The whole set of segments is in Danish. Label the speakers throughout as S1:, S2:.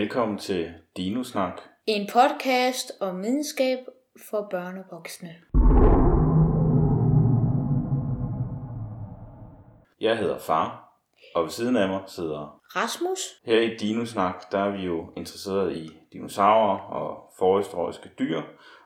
S1: Velkommen til Dinosnak.
S2: En podcast om videnskab for børn og voksne.
S1: Jeg hedder Far, og ved siden af mig sidder...
S2: Rasmus?
S1: Her i Dinosnak, der er vi jo interesseret i dinosaurer og forhistoriske dyr,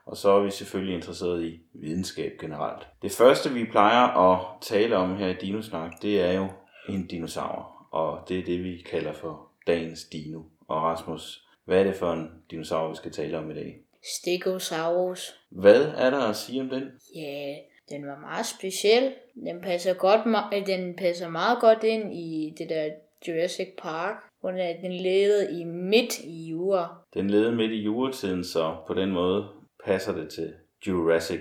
S1: og så er vi selvfølgelig interesseret i videnskab generelt. Det første, vi plejer at tale om her i Dinosnak, det er jo en dinosaur, og det er det, vi kalder for dagens dino. Og Rasmus, hvad er det for en dinosaur, vi skal tale om i dag?
S2: Stegosaurus.
S1: Hvad er der at sige om den?
S2: Ja, den var meget speciel. Den passer, godt, ma- den passer meget godt ind i det der Jurassic Park, hvor den- den levede i midt i jura.
S1: Den levede midt i juretiden, så på den måde passer det til Jurassic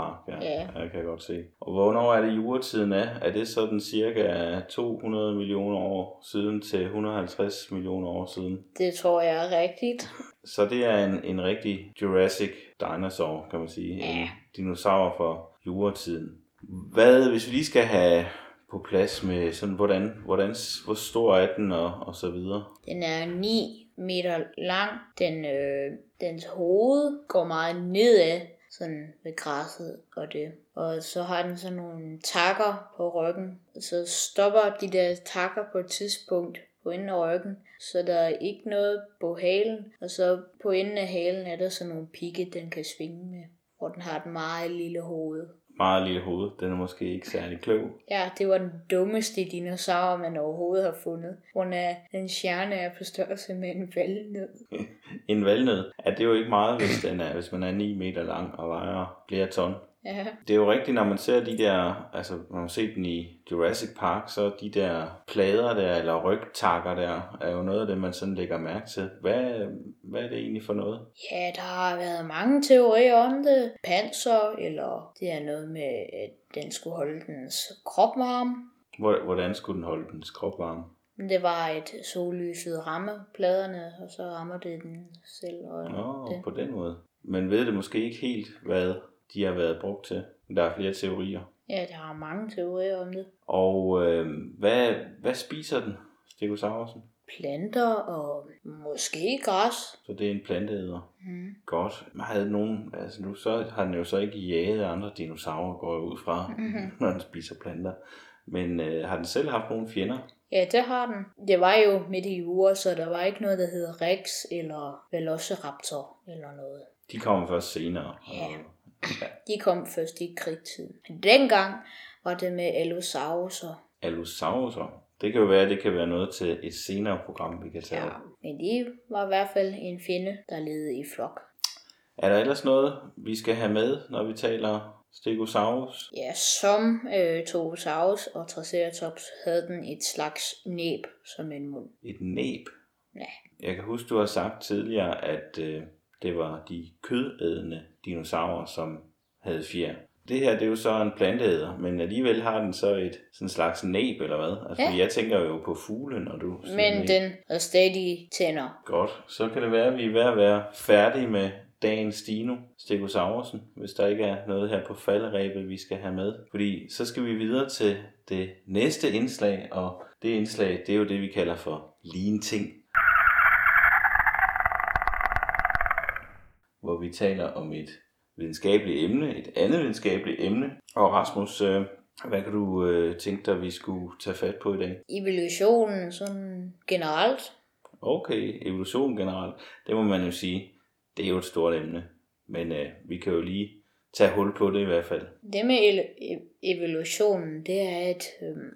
S1: Park. Ja,
S2: Ja.
S1: jeg kan godt se. Og hvornår er det juretiden er? Er det sådan cirka 200 millioner år siden til 150 millioner år siden?
S2: Det tror jeg er rigtigt.
S1: Så det er en, en rigtig Jurassic dinosaur, kan man sige.
S2: Ja.
S1: En dinosaur for juretiden. Hvad, hvis vi lige skal have på plads med sådan, hvordan, hvordan, hvor stor er den og, og så videre?
S2: Den er 9 meter lang. Den, øh, dens hoved går meget nedad, sådan ved græsset og det. Og så har den sådan nogle takker på ryggen. Så stopper de der takker på et tidspunkt på enden af ryggen, så der er ikke noget på halen. Og så på enden af halen er der sådan nogle pigge, den kan svinge med. Hvor den har et meget lille hoved.
S1: Meget lille hoved. Den er måske ikke særlig klog.
S2: Ja, det var den dummeste dinosaur, man overhovedet har fundet. Grund af, den stjerne er på størrelse med en valnød.
S1: En valnød, er det jo ikke meget, hvis, den er, hvis man er 9 meter lang og vejer flere ton.
S2: Ja,
S1: Det er jo rigtigt, når man ser de der, altså når man ser den i Jurassic Park, så de der plader der, eller rygtakker der, er jo noget af det, man sådan lægger mærke til. Hvad, hvad er det egentlig for noget?
S2: Ja, der har været mange teorier om det. Panser, eller det er noget med, at den skulle holde dens krop varm.
S1: Hvor- Hvordan skulle den holde den krop varm?
S2: Det var et sollyset ramme pladerne, og så rammer det den selv. Og
S1: Nå,
S2: det.
S1: på den måde. Man ved det måske ikke helt, hvad de har været brugt til. Der er flere teorier.
S2: Ja, der har mange teorier om det.
S1: Og øh, hvad, hvad spiser den, Stegosaurusen?
S2: Planter og måske græs.
S1: Så det er en planteæder.
S2: Mm.
S1: Godt. Havde nogen, altså nu så har den jo så ikke jaget andre dinosaurer, går jeg ud fra,
S2: Mhm.
S1: når den spiser planter. Men øh, har den selv haft nogle fjender?
S2: Ja, det har den. Det var jo midt i jura, så der var ikke noget, der hed Rex eller Velociraptor eller noget.
S1: De kommer først senere.
S2: Ja.
S1: Og
S2: De kom først i krigstiden. Men dengang var det med Allosaurus'er.
S1: Allosaurus'er. Det kan jo være, det kan være noget til et senere program, vi kan tage
S2: Ja,
S1: op.
S2: men de var i hvert fald en fjende, der levede i flok.
S1: Er der ellers noget, vi skal have med, når vi taler Stegosaurus?
S2: Ja, som øh, Tobosaurus og Triceratops havde den et slags næb som en mund.
S1: Et næb.
S2: Ja.
S1: Jeg kan huske, du har sagt tidligere, at øh, det var de kødædende dinosaurer, som havde fjer. Det her, det er jo så en planteæder, men alligevel har den så et sådan slags næb, eller hvad? Altså,
S2: Ja.
S1: jeg tænker jo på fugle, når du
S2: Men
S1: næb.
S2: den har stadig tænder.
S1: Godt, så kan det være, at vi er ved at være færdige med dagens Dino Stegosaurusen, hvis der ikke er noget her på falderæbet, vi skal have med. Fordi så skal vi videre til det næste indslag, og det indslag, det er jo det, vi kalder for Lean Ting. Hvor vi taler om et videnskabeligt emne, et andet videnskabeligt emne. Og Rasmus, øh, hvad kan du øh, tænke dig, vi skulle tage fat på i dag?
S2: Evolutionen sådan generelt.
S1: Okay, evolution generelt, det må man jo sige, det er jo et stort emne. Men øh, vi kan jo lige tage hul på det i hvert fald.
S2: Det med e- evolutionen, det er, at øhm,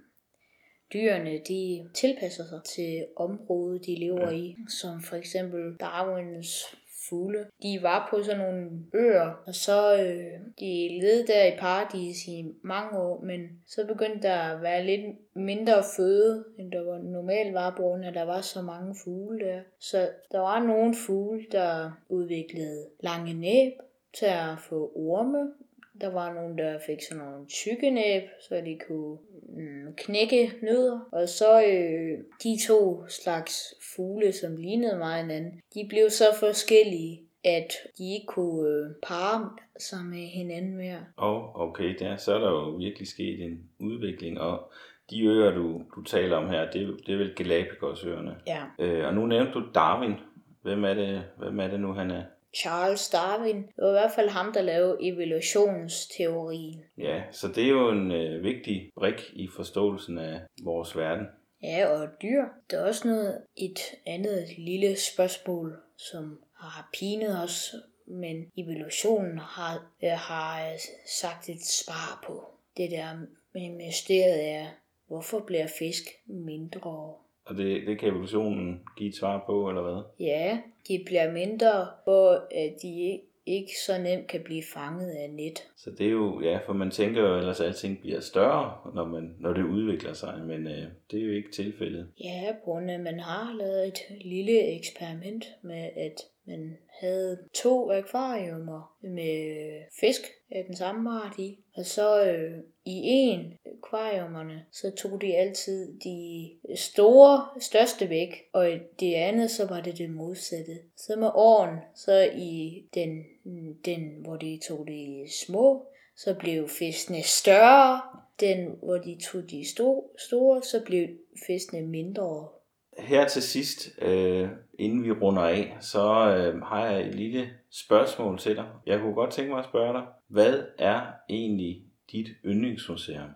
S2: dyrene de tilpasser sig til området, de lever i. Som for eksempel Darwins fugle. De var på sådan nogle øer, og så øh, de levede der i paradis i mange år, men så begyndte der at være lidt mindre føde, end der var normalt var, på grund af, der var så mange fugle der. Så der var nogle fugle, der udviklede lange næb til at få orme, der var nogen, der fik sådan nogle tykke næb, så de kunne mm, knække nødder. Og så øh, de to slags fugle, som lignede meget hinanden, de blev så forskellige, at de ikke kunne øh, parre sig med hinanden mere.
S1: Og okay, der, så er der jo virkelig sket en udvikling, og de øer, du, du taler om her, det, det er vel Galapagosøerne.
S2: Ja.
S1: Øh, og nu nævnte du Darwin, Hvem er det, hvem er det nu, han er?
S2: Charles Darwin. Det var i hvert fald ham, der lavede evolutionsteorien.
S1: Ja, så det er jo en øh, vigtig brik i forståelsen af vores verden.
S2: Ja, og dyr. Der er også noget, et andet lille spørgsmål, som har pinet os, men evolutionen har, øh, har sagt et svar på. Det der mysteriet er, hvorfor bliver fisk mindre?
S1: Og det, det kan evolutionen give et svar på, eller hvad?
S2: Ja, de bliver mindre, hvor at de ikke så nemt kan blive fanget af net.
S1: Så det er jo, ja, for man tænker jo ellers, at alting bliver større, når, man, når det udvikler sig, men øh, det er jo ikke tilfældet.
S2: Ja, på grund af, at man har lavet et lille eksperiment med, at man havde to akvariumer med fisk af den samme art i. Og så øh, i en akvariumerne, så tog de altid de store, største væk, og i det andet, så var det det modsatte. Så med åren, så i den, den hvor de tog de små, så blev fiskene større. Den, hvor de tog de store, så blev fiskene mindre
S1: her til sidst, øh, inden vi runder af, så øh, har jeg et lille spørgsmål til dig. Jeg kunne godt tænke mig at spørge dig, hvad er egentlig dit yndlingsmuseum?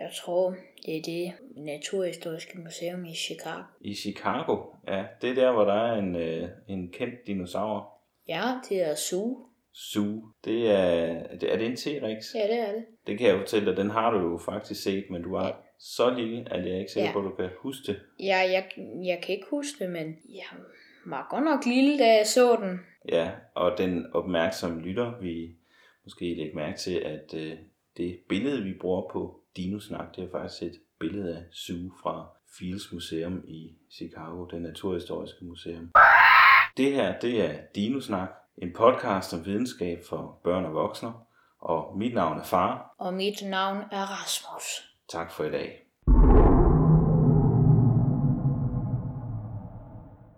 S2: Jeg tror, det er det Naturhistoriske Museum i Chicago.
S1: I Chicago? Ja, det er der, hvor der er en, øh, en kendt dinosaur.
S2: Ja, det er Zoo.
S1: Zoo. Det er, er det en T-Rex?
S2: Ja, det er det.
S1: Det kan jeg fortælle dig, den har du jo faktisk set, men du var ja. så lille, at jeg ikke sikker ja. på, at du kan huske det.
S2: Ja, jeg, jeg kan ikke huske det, men jeg var godt nok lille, da jeg så den.
S1: Ja, og den opmærksomme lytter vi måske lægge mærke til, at øh, det billede, vi bruger på Dinosnak, det er faktisk et billede af Zoo fra Fields Museum i Chicago, det naturhistoriske museum. Det her, det er Dinosnak, en podcast om videnskab for børn og voksne, og mit navn er Far.
S2: Og mit navn er Rasmus.
S1: Tak for i dag.